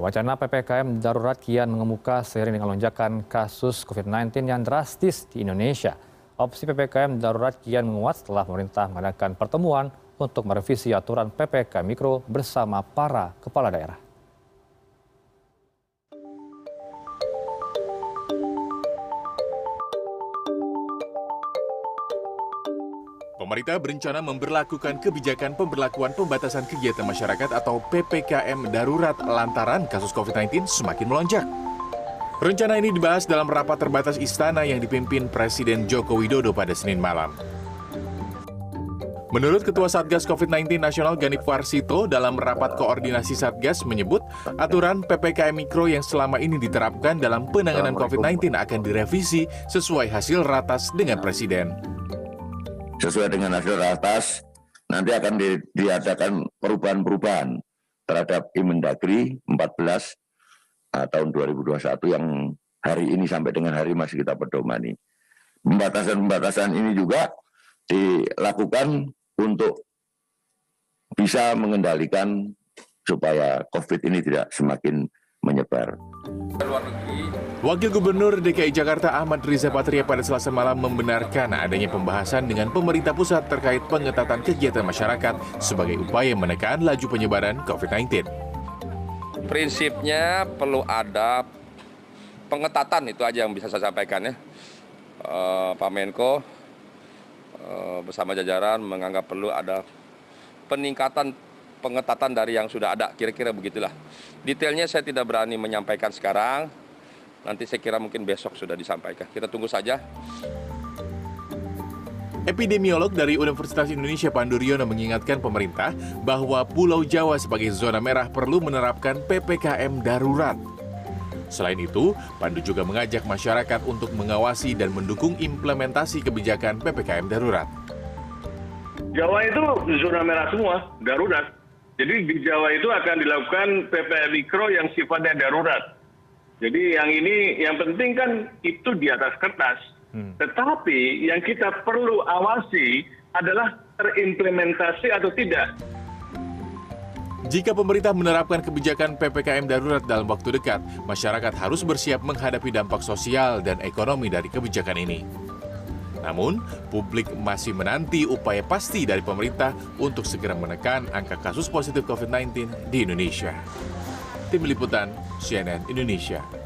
Wacana PPKM darurat kian mengemuka seiring dengan lonjakan kasus COVID-19 yang drastis di Indonesia. Opsi PPKM darurat kian menguat setelah pemerintah mengadakan pertemuan untuk merevisi aturan PPKM Mikro bersama para kepala daerah. Pemerintah berencana memberlakukan kebijakan pemberlakuan pembatasan kegiatan masyarakat atau PPKM darurat lantaran kasus COVID-19 semakin melonjak. Rencana ini dibahas dalam rapat terbatas istana yang dipimpin Presiden Joko Widodo pada Senin malam. Menurut Ketua Satgas COVID-19 Nasional Ganip Warsito dalam rapat koordinasi Satgas menyebut aturan PPKM Mikro yang selama ini diterapkan dalam penanganan COVID-19 akan direvisi sesuai hasil ratas dengan Presiden sesuai dengan hasil ratas nanti akan di, diadakan perubahan-perubahan terhadap Imendagri 14 uh, tahun 2021 yang hari ini sampai dengan hari masih kita pedomani. Pembatasan-pembatasan ini juga dilakukan untuk bisa mengendalikan supaya COVID ini tidak semakin menyebar. Wakil Gubernur DKI Jakarta Ahmad Riza Patria pada selasa malam membenarkan adanya pembahasan dengan pemerintah pusat terkait pengetatan kegiatan masyarakat sebagai upaya menekan laju penyebaran COVID-19. Prinsipnya perlu ada pengetatan itu aja yang bisa saya sampaikan ya. Uh, Pak Menko uh, bersama jajaran menganggap perlu ada peningkatan pengetatan dari yang sudah ada, kira-kira begitulah. Detailnya saya tidak berani menyampaikan sekarang, nanti saya kira mungkin besok sudah disampaikan. Kita tunggu saja. Epidemiolog dari Universitas Indonesia Pandu Riono mengingatkan pemerintah bahwa Pulau Jawa sebagai zona merah perlu menerapkan PPKM darurat. Selain itu, Pandu juga mengajak masyarakat untuk mengawasi dan mendukung implementasi kebijakan PPKM darurat. Jawa itu zona merah semua, darurat. Jadi di Jawa itu akan dilakukan PPKM Mikro yang sifatnya darurat. Jadi yang ini yang penting kan itu di atas kertas. Hmm. Tetapi yang kita perlu awasi adalah terimplementasi atau tidak. Jika pemerintah menerapkan kebijakan PPKM darurat dalam waktu dekat, masyarakat harus bersiap menghadapi dampak sosial dan ekonomi dari kebijakan ini. Namun, publik masih menanti upaya pasti dari pemerintah untuk segera menekan angka kasus positif COVID-19 di Indonesia. Tim Liputan CNN Indonesia.